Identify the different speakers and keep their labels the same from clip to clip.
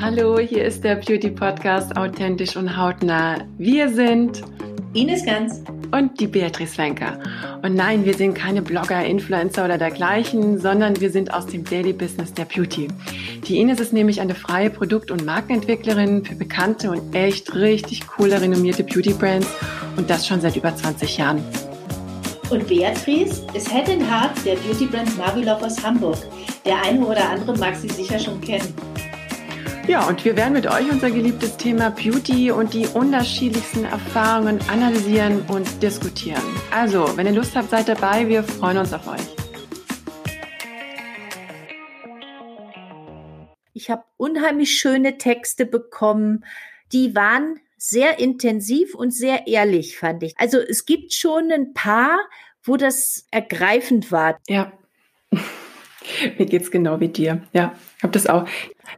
Speaker 1: Hallo, hier ist der Beauty Podcast Authentisch und Hautnah. Wir sind
Speaker 2: Ines Ganz
Speaker 1: und die Beatrice Wenker. Und nein, wir sind keine Blogger, Influencer oder dergleichen, sondern wir sind aus dem Daily Business der Beauty. Die Ines ist nämlich eine freie Produkt- und Markenentwicklerin für bekannte und echt richtig coole, renommierte Beauty Brands und das schon seit über 20 Jahren.
Speaker 2: Und Beatrice ist Head in Heart der Beauty Brand Marvelove aus Hamburg. Der eine oder andere mag sie sicher schon kennen.
Speaker 1: Ja, und wir werden mit euch unser geliebtes Thema Beauty und die unterschiedlichsten Erfahrungen analysieren und diskutieren. Also, wenn ihr Lust habt, seid dabei. Wir freuen uns auf euch.
Speaker 3: Ich habe unheimlich schöne Texte bekommen. Die waren sehr intensiv und sehr ehrlich, fand ich. Also es gibt schon ein paar, wo das ergreifend war.
Speaker 1: Ja. Mir geht's genau wie dir. Ja, ich habe das auch.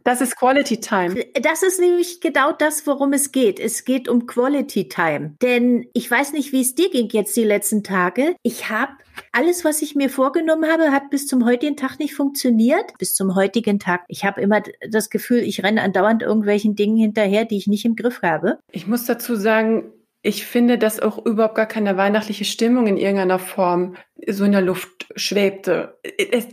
Speaker 1: Das ist Quality Time.
Speaker 3: Das ist nämlich genau das, worum es geht. Es geht um Quality Time. Denn ich weiß nicht, wie es dir ging jetzt die letzten Tage. Ich habe alles, was ich mir vorgenommen habe, hat bis zum heutigen Tag nicht funktioniert. Bis zum heutigen Tag. Ich habe immer das Gefühl, ich renne andauernd irgendwelchen Dingen hinterher, die ich nicht im Griff habe.
Speaker 1: Ich muss dazu sagen, ich finde, dass auch überhaupt gar keine weihnachtliche Stimmung in irgendeiner Form so in der Luft schwebte.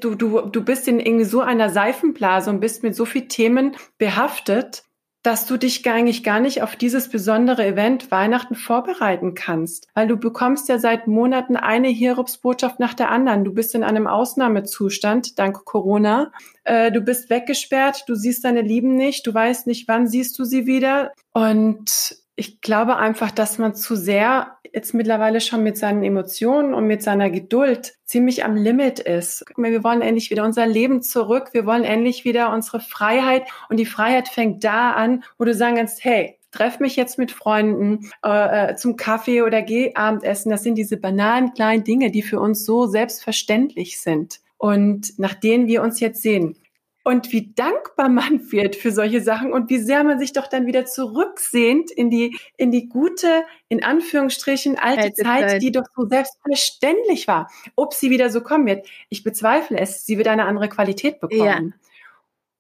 Speaker 1: Du, du, du bist in irgendwie so einer Seifenblase und bist mit so vielen Themen behaftet, dass du dich eigentlich gar nicht auf dieses besondere Event Weihnachten vorbereiten kannst, weil du bekommst ja seit Monaten eine Hiobsbotschaft nach der anderen. Du bist in einem Ausnahmezustand dank Corona. Äh, du bist weggesperrt, du siehst deine Lieben nicht, du weißt nicht, wann siehst du sie wieder. Und ich glaube einfach, dass man zu sehr jetzt mittlerweile schon mit seinen Emotionen und mit seiner Geduld ziemlich am Limit ist. Wir wollen endlich wieder unser Leben zurück. Wir wollen endlich wieder unsere Freiheit. Und die Freiheit fängt da an, wo du sagen kannst, hey, treff mich jetzt mit Freunden äh, äh zum Kaffee oder geh Abendessen. Das sind diese banalen kleinen Dinge, die für uns so selbstverständlich sind und nach denen wir uns jetzt sehen und wie dankbar man wird für solche Sachen und wie sehr man sich doch dann wieder zurücksehnt in die, in die gute, in Anführungsstrichen, alte, alte Zeit, Zeit, die doch so selbstverständlich war. Ob sie wieder so kommen wird, ich bezweifle es. Sie wird eine andere Qualität bekommen. Ja.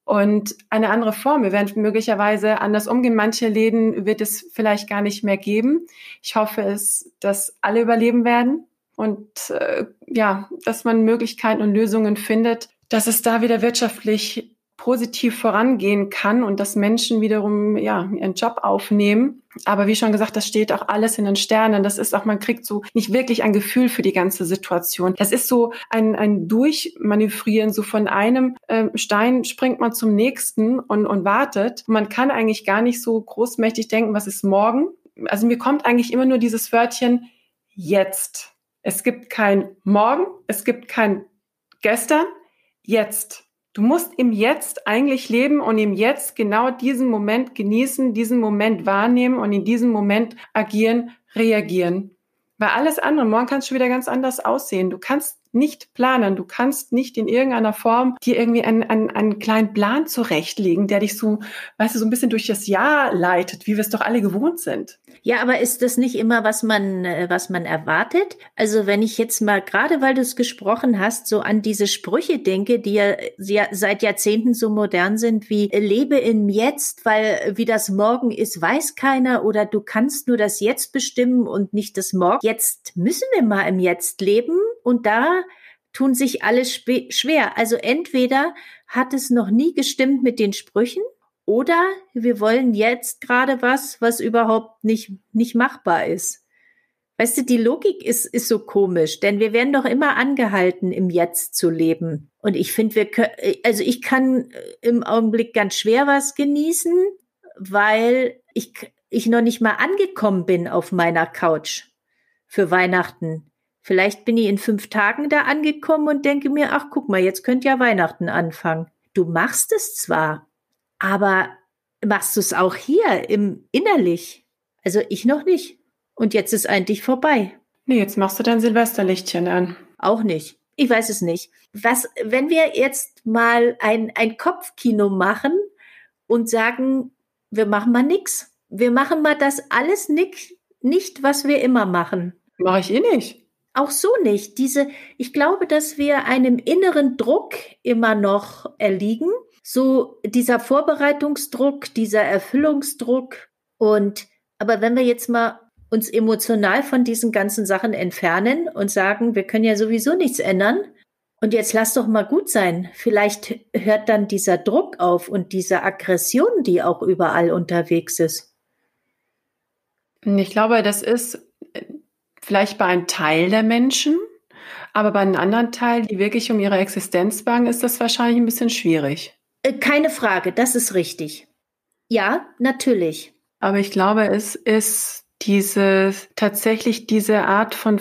Speaker 1: Und eine andere Form. Wir werden möglicherweise anders umgehen. Manche Läden wird es vielleicht gar nicht mehr geben. Ich hoffe es, dass alle überleben werden und äh, ja, dass man Möglichkeiten und Lösungen findet, dass es da wieder wirtschaftlich positiv vorangehen kann und dass Menschen wiederum ja ihren Job aufnehmen. Aber wie schon gesagt, das steht auch alles in den Sternen. Das ist auch, man kriegt so nicht wirklich ein Gefühl für die ganze Situation. Das ist so ein, ein Durchmanövrieren, so von einem äh, Stein springt man zum nächsten und, und wartet. Man kann eigentlich gar nicht so großmächtig denken, was ist morgen. Also mir kommt eigentlich immer nur dieses Wörtchen jetzt. Es gibt kein morgen, es gibt kein gestern, jetzt. Du musst im Jetzt eigentlich leben und im Jetzt genau diesen Moment genießen, diesen Moment wahrnehmen und in diesem Moment agieren, reagieren. Weil alles andere, morgen kannst du wieder ganz anders aussehen. Du kannst nicht planen. Du kannst nicht in irgendeiner Form dir irgendwie einen, einen, einen kleinen Plan zurechtlegen, der dich so, weißt du, so ein bisschen durch das Jahr leitet, wie wir es doch alle gewohnt sind.
Speaker 3: Ja, aber ist das nicht immer, was man, äh, was man erwartet? Also wenn ich jetzt mal, gerade weil du es gesprochen hast, so an diese Sprüche denke, die ja, ja seit Jahrzehnten so modern sind wie lebe im Jetzt, weil wie das Morgen ist, weiß keiner oder du kannst nur das Jetzt bestimmen und nicht das Morgen. Jetzt müssen wir mal im Jetzt leben und da tun sich alle schwer. Also entweder hat es noch nie gestimmt mit den Sprüchen oder wir wollen jetzt gerade was, was überhaupt nicht, nicht machbar ist. Weißt du, die Logik ist, ist so komisch, denn wir werden doch immer angehalten, im Jetzt zu leben. Und ich finde, wir können, also ich kann im Augenblick ganz schwer was genießen, weil ich, ich noch nicht mal angekommen bin auf meiner Couch für Weihnachten. Vielleicht bin ich in fünf Tagen da angekommen und denke mir, ach guck mal, jetzt könnte ja Weihnachten anfangen. Du machst es zwar, aber machst du es auch hier im innerlich? Also ich noch nicht. Und jetzt ist eigentlich vorbei.
Speaker 1: Nee, jetzt machst du dein Silvesterlichtchen an.
Speaker 3: Auch nicht. Ich weiß es nicht. Was, wenn wir jetzt mal ein, ein Kopfkino machen und sagen, wir machen mal nix. Wir machen mal das alles nicht, nicht, was wir immer machen.
Speaker 1: Mache ich eh nicht
Speaker 3: auch so nicht. Diese, ich glaube, dass wir einem inneren Druck immer noch erliegen, so dieser Vorbereitungsdruck, dieser Erfüllungsdruck und aber wenn wir jetzt mal uns emotional von diesen ganzen Sachen entfernen und sagen, wir können ja sowieso nichts ändern, und jetzt lass doch mal gut sein. Vielleicht hört dann dieser Druck auf und diese Aggression, die auch überall unterwegs ist.
Speaker 1: Ich glaube, das ist vielleicht bei einem Teil der Menschen, aber bei einem anderen Teil, die wirklich um ihre Existenz bangen, ist das wahrscheinlich ein bisschen schwierig.
Speaker 3: Äh, keine Frage, das ist richtig. Ja, natürlich.
Speaker 1: Aber ich glaube, es ist diese, tatsächlich diese Art von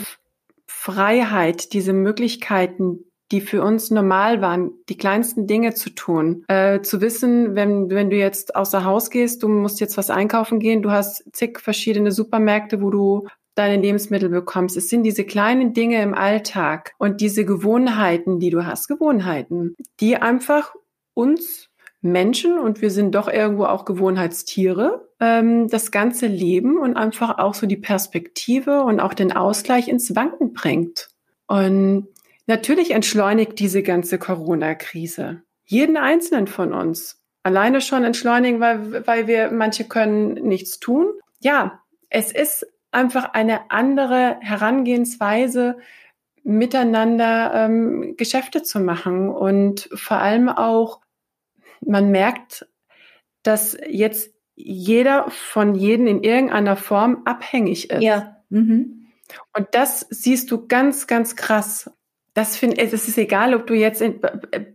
Speaker 1: Freiheit, diese Möglichkeiten, die für uns normal waren, die kleinsten Dinge zu tun. Äh, zu wissen, wenn, wenn du jetzt außer Haus gehst, du musst jetzt was einkaufen gehen, du hast zig verschiedene Supermärkte, wo du deine Lebensmittel bekommst. Es sind diese kleinen Dinge im Alltag und diese Gewohnheiten, die du hast, Gewohnheiten, die einfach uns Menschen, und wir sind doch irgendwo auch Gewohnheitstiere, ähm, das ganze Leben und einfach auch so die Perspektive und auch den Ausgleich ins Wanken bringt. Und Natürlich entschleunigt diese ganze Corona-Krise jeden einzelnen von uns. Alleine schon entschleunigen, weil, weil wir manche können nichts tun. Ja, es ist einfach eine andere Herangehensweise, miteinander ähm, Geschäfte zu machen und vor allem auch, man merkt, dass jetzt jeder von jedem in irgendeiner Form abhängig ist.
Speaker 3: Ja. Mhm.
Speaker 1: Und das siehst du ganz, ganz krass. Das finde es ist egal, ob du jetzt in,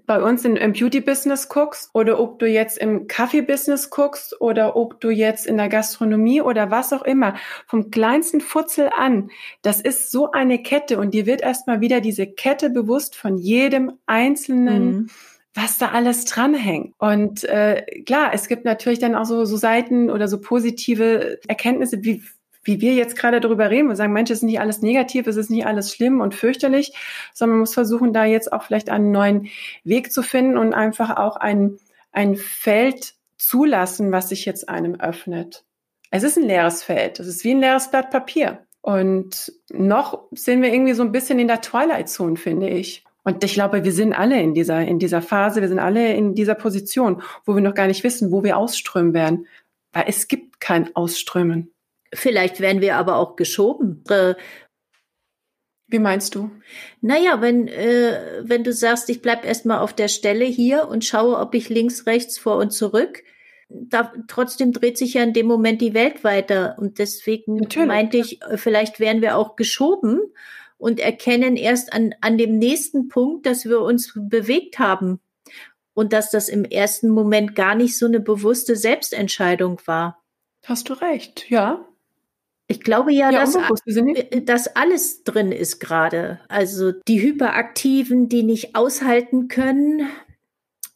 Speaker 1: bei uns in, im Beauty-Business guckst oder ob du jetzt im Kaffee-Business guckst oder ob du jetzt in der Gastronomie oder was auch immer. Vom kleinsten Futzel an. Das ist so eine Kette und dir wird erstmal wieder diese Kette bewusst von jedem einzelnen mhm was da alles dranhängt. Und äh, klar, es gibt natürlich dann auch so, so Seiten oder so positive Erkenntnisse, wie wie wir jetzt gerade darüber reden und sagen, Mensch, es ist nicht alles negativ, es ist nicht alles schlimm und fürchterlich, sondern man muss versuchen, da jetzt auch vielleicht einen neuen Weg zu finden und einfach auch ein, ein Feld zulassen, was sich jetzt einem öffnet. Es ist ein leeres Feld, es ist wie ein leeres Blatt Papier. Und noch sind wir irgendwie so ein bisschen in der Twilight Zone, finde ich. Und ich glaube, wir sind alle in dieser, in dieser Phase, wir sind alle in dieser Position, wo wir noch gar nicht wissen, wo wir ausströmen werden. Weil es gibt kein Ausströmen.
Speaker 3: Vielleicht werden wir aber auch geschoben.
Speaker 1: Wie meinst du?
Speaker 3: Naja, wenn, äh, wenn du sagst, ich bleib erstmal auf der Stelle hier und schaue, ob ich links, rechts, vor und zurück, da, trotzdem dreht sich ja in dem Moment die Welt weiter. Und deswegen Natürlich. meinte ich, vielleicht werden wir auch geschoben und erkennen erst an, an dem nächsten Punkt, dass wir uns bewegt haben. Und dass das im ersten Moment gar nicht so eine bewusste Selbstentscheidung war.
Speaker 1: Hast du recht, ja.
Speaker 3: Ich glaube ja, ja dass, äh, dass alles drin ist gerade. Also die Hyperaktiven, die nicht aushalten können,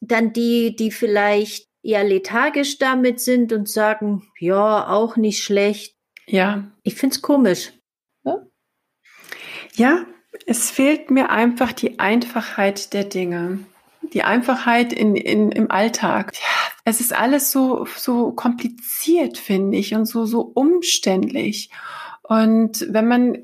Speaker 3: dann die, die vielleicht eher lethargisch damit sind und sagen, ja, auch nicht schlecht.
Speaker 1: Ja.
Speaker 3: Ich find's komisch.
Speaker 1: Ja? ja, es fehlt mir einfach die Einfachheit der Dinge. Die Einfachheit in, in, im Alltag. Ja, es ist alles so, so kompliziert, finde ich, und so, so umständlich. Und wenn man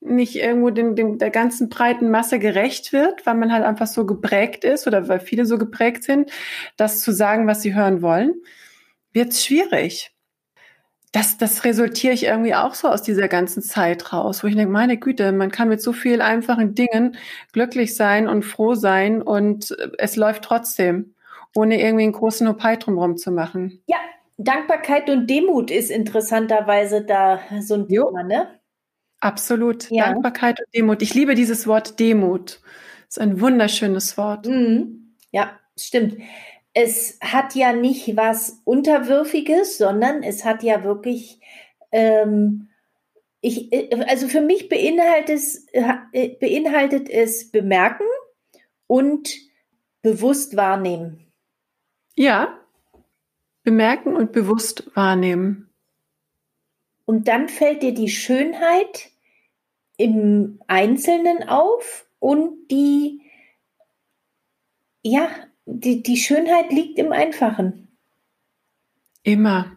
Speaker 1: nicht irgendwo dem, dem, der ganzen breiten Masse gerecht wird, weil man halt einfach so geprägt ist oder weil viele so geprägt sind, das zu sagen, was sie hören wollen, wird es schwierig. Das, das resultiere ich irgendwie auch so aus dieser ganzen Zeit raus, wo ich denke, meine Güte, man kann mit so viel einfachen Dingen glücklich sein und froh sein und es läuft trotzdem ohne irgendwie einen großen Opei drumherum zu machen.
Speaker 3: Ja, Dankbarkeit und Demut ist interessanterweise da so ein Thema, ne?
Speaker 1: Absolut. Ja. Dankbarkeit und Demut. Ich liebe dieses Wort Demut. Das ist ein wunderschönes Wort.
Speaker 3: Mhm. Ja, stimmt. Es hat ja nicht was Unterwürfiges, sondern es hat ja wirklich, ähm, ich, also für mich beinhaltet es, äh, beinhaltet es bemerken und bewusst wahrnehmen.
Speaker 1: Ja, bemerken und bewusst wahrnehmen.
Speaker 3: Und dann fällt dir die Schönheit im Einzelnen auf und die, ja, die, die Schönheit liegt im Einfachen.
Speaker 1: Immer,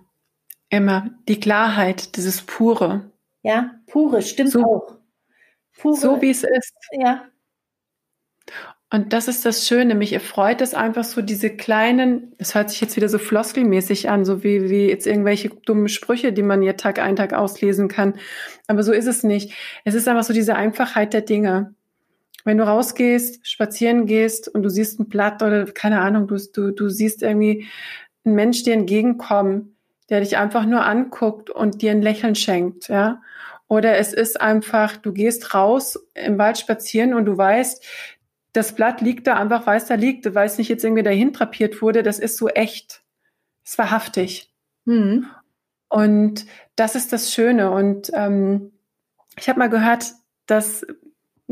Speaker 1: immer. Die Klarheit, dieses Pure.
Speaker 3: Ja, pure, stimmt
Speaker 1: so,
Speaker 3: auch.
Speaker 1: Pure. So wie es ist.
Speaker 3: Ja.
Speaker 1: Und das ist das Schöne. Mich erfreut es einfach so diese kleinen, das hört sich jetzt wieder so floskelmäßig an, so wie, wie jetzt irgendwelche dummen Sprüche, die man hier Tag ein, Tag auslesen kann. Aber so ist es nicht. Es ist einfach so diese Einfachheit der Dinge. Wenn du rausgehst, spazieren gehst und du siehst ein Blatt oder keine Ahnung, du, du, du siehst irgendwie einen Mensch dir entgegenkommen, der dich einfach nur anguckt und dir ein Lächeln schenkt, ja. Oder es ist einfach, du gehst raus im Wald spazieren und du weißt, das Blatt liegt da einfach, weil es da liegt, weil es nicht jetzt irgendwie dahin drapiert wurde. Das ist so echt. Es ist wahrhaftig. Mhm. Und das ist das Schöne. Und ähm, ich habe mal gehört, das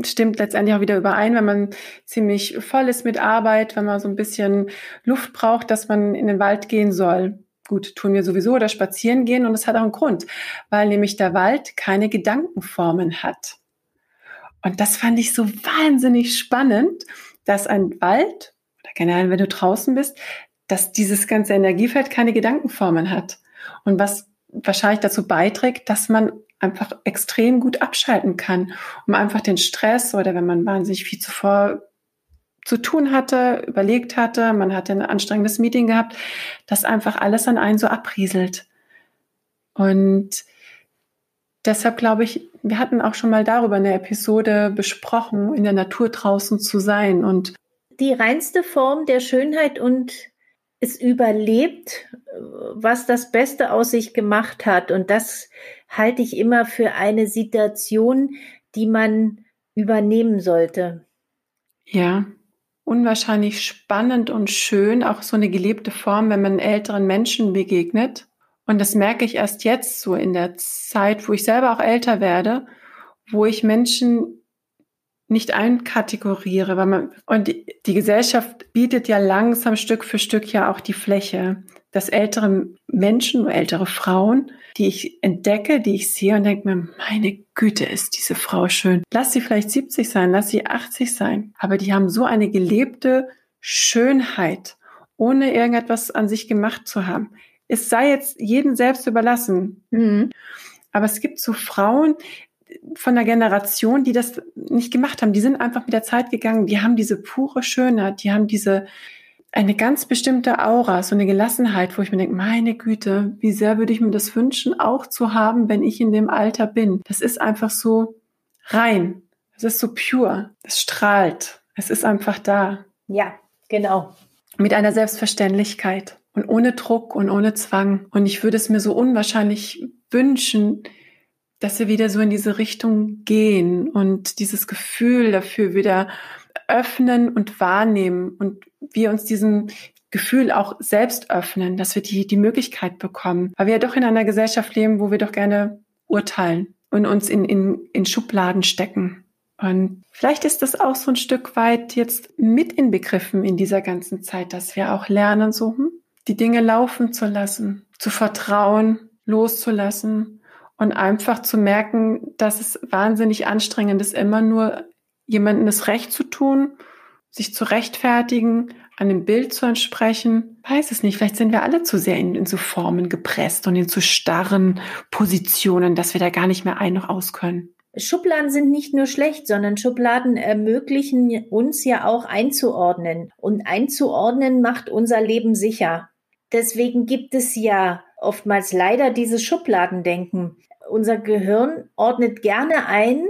Speaker 1: stimmt letztendlich auch wieder überein, wenn man ziemlich voll ist mit Arbeit, wenn man so ein bisschen Luft braucht, dass man in den Wald gehen soll. Gut, tun wir sowieso oder spazieren gehen und es hat auch einen Grund, weil nämlich der Wald keine Gedankenformen hat. Und das fand ich so wahnsinnig spannend, dass ein Wald, oder generell, wenn du draußen bist, dass dieses ganze Energiefeld keine Gedankenformen hat. Und was wahrscheinlich dazu beiträgt, dass man einfach extrem gut abschalten kann, um einfach den Stress oder wenn man wahnsinnig viel zuvor zu tun hatte, überlegt hatte, man hatte ein anstrengendes Meeting gehabt, dass einfach alles an einen so abrieselt. Und deshalb glaube ich, wir hatten auch schon mal darüber eine Episode besprochen, in der Natur draußen zu sein und
Speaker 3: die reinste Form der Schönheit und es überlebt, was das Beste aus sich gemacht hat. Und das halte ich immer für eine Situation, die man übernehmen sollte.
Speaker 1: Ja, unwahrscheinlich spannend und schön, auch so eine gelebte Form, wenn man älteren Menschen begegnet. Und das merke ich erst jetzt so in der Zeit, wo ich selber auch älter werde, wo ich Menschen nicht einkategoriere, weil man, und die, die Gesellschaft bietet ja langsam Stück für Stück ja auch die Fläche, dass ältere Menschen, ältere Frauen, die ich entdecke, die ich sehe und denke mir, meine Güte, ist diese Frau schön. Lass sie vielleicht 70 sein, lass sie 80 sein, aber die haben so eine gelebte Schönheit, ohne irgendetwas an sich gemacht zu haben es sei jetzt jedem selbst überlassen. Mhm. Aber es gibt so Frauen von der Generation, die das nicht gemacht haben. Die sind einfach mit der Zeit gegangen. Die haben diese pure Schönheit, die haben diese eine ganz bestimmte Aura, so eine Gelassenheit, wo ich mir denke, meine Güte, wie sehr würde ich mir das wünschen, auch zu haben, wenn ich in dem Alter bin. Das ist einfach so rein. Es ist so pure. Es strahlt. Es ist einfach da.
Speaker 3: Ja, genau.
Speaker 1: Mit einer Selbstverständlichkeit und ohne Druck und ohne Zwang. Und ich würde es mir so unwahrscheinlich wünschen, dass wir wieder so in diese Richtung gehen und dieses Gefühl dafür wieder öffnen und wahrnehmen und wir uns diesem Gefühl auch selbst öffnen, dass wir die, die Möglichkeit bekommen. Weil wir ja doch in einer Gesellschaft leben, wo wir doch gerne urteilen und uns in, in, in Schubladen stecken. Und vielleicht ist das auch so ein Stück weit jetzt mit inbegriffen in dieser ganzen Zeit, dass wir auch lernen, so, hm, die Dinge laufen zu lassen, zu vertrauen, loszulassen und einfach zu merken, dass es wahnsinnig anstrengend ist, immer nur jemandem das Recht zu tun, sich zu rechtfertigen, an dem Bild zu entsprechen. Weiß es nicht, vielleicht sind wir alle zu sehr in, in so Formen gepresst und in zu starren Positionen, dass wir da gar nicht mehr ein noch aus können.
Speaker 3: Schubladen sind nicht nur schlecht, sondern Schubladen ermöglichen uns ja auch einzuordnen. Und einzuordnen macht unser Leben sicher. Deswegen gibt es ja oftmals leider dieses Schubladendenken. Unser Gehirn ordnet gerne ein,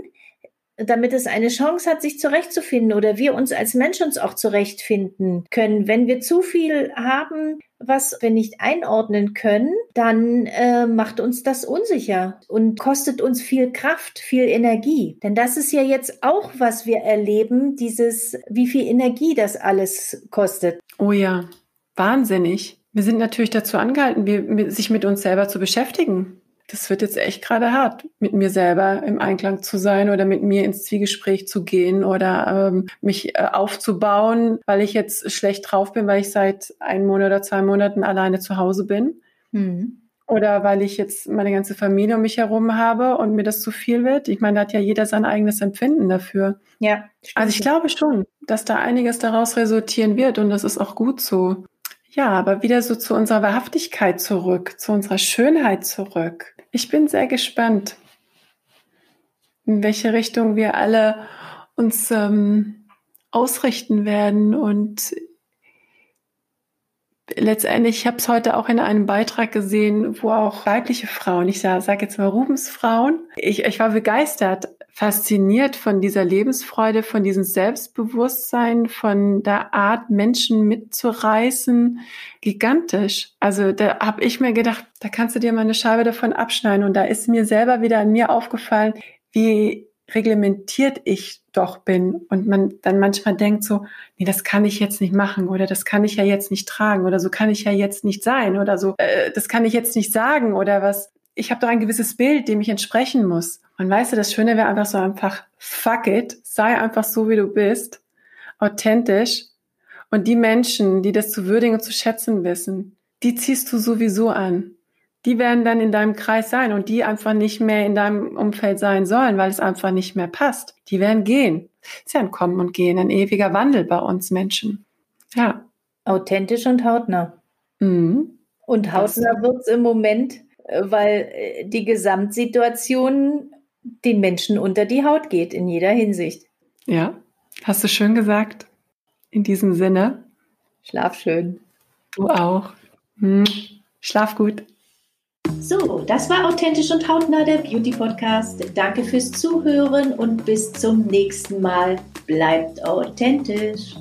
Speaker 3: damit es eine Chance hat, sich zurechtzufinden oder wir uns als Mensch uns auch zurechtfinden können. Wenn wir zu viel haben, was wir nicht einordnen können, dann äh, macht uns das unsicher und kostet uns viel Kraft, viel Energie. Denn das ist ja jetzt auch, was wir erleben, dieses, wie viel Energie das alles kostet.
Speaker 1: Oh ja, wahnsinnig. Wir sind natürlich dazu angehalten, sich mit uns selber zu beschäftigen. Das wird jetzt echt gerade hart, mit mir selber im Einklang zu sein oder mit mir ins Zwiegespräch zu gehen oder ähm, mich äh, aufzubauen, weil ich jetzt schlecht drauf bin, weil ich seit einem Monat oder zwei Monaten alleine zu Hause bin. Mhm. Oder weil ich jetzt meine ganze Familie um mich herum habe und mir das zu viel wird. Ich meine, da hat ja jeder sein eigenes Empfinden dafür.
Speaker 3: Ja.
Speaker 1: Also ich glaube schon, dass da einiges daraus resultieren wird und das ist auch gut so. Ja, aber wieder so zu unserer Wahrhaftigkeit zurück, zu unserer Schönheit zurück. Ich bin sehr gespannt, in welche Richtung wir alle uns ähm, ausrichten werden. Und letztendlich, ich habe es heute auch in einem Beitrag gesehen, wo auch weibliche Frauen, ich sage sag jetzt mal Rubensfrauen, ich, ich war begeistert, fasziniert von dieser Lebensfreude, von diesem Selbstbewusstsein, von der Art, Menschen mitzureißen, gigantisch. Also da habe ich mir gedacht, da kannst du dir mal eine Scheibe davon abschneiden. Und da ist mir selber wieder an mir aufgefallen, wie reglementiert ich doch bin und man dann manchmal denkt so, nee, das kann ich jetzt nicht machen oder das kann ich ja jetzt nicht tragen oder so kann ich ja jetzt nicht sein oder so, äh, das kann ich jetzt nicht sagen oder was. Ich habe doch ein gewisses Bild, dem ich entsprechen muss. Und weißt du, das Schöne wäre einfach so einfach, fuck it, sei einfach so, wie du bist, authentisch. Und die Menschen, die das zu würdigen und zu schätzen wissen, die ziehst du sowieso an. Die werden dann in deinem Kreis sein und die einfach nicht mehr in deinem Umfeld sein sollen, weil es einfach nicht mehr passt. Die werden gehen. ist ja ein Kommen und Gehen, ein ewiger Wandel bei uns Menschen. Ja.
Speaker 3: Authentisch und hautnah. Mhm. Und hautnah wird es im Moment, äh, weil äh, die Gesamtsituation den Menschen unter die Haut geht in jeder Hinsicht.
Speaker 1: Ja, hast du schön gesagt. In diesem Sinne.
Speaker 3: Schlaf schön.
Speaker 1: Du auch. Hm. Schlaf gut.
Speaker 2: So, das war authentisch und hautnah der Beauty Podcast. Danke fürs Zuhören und bis zum nächsten Mal. Bleibt authentisch.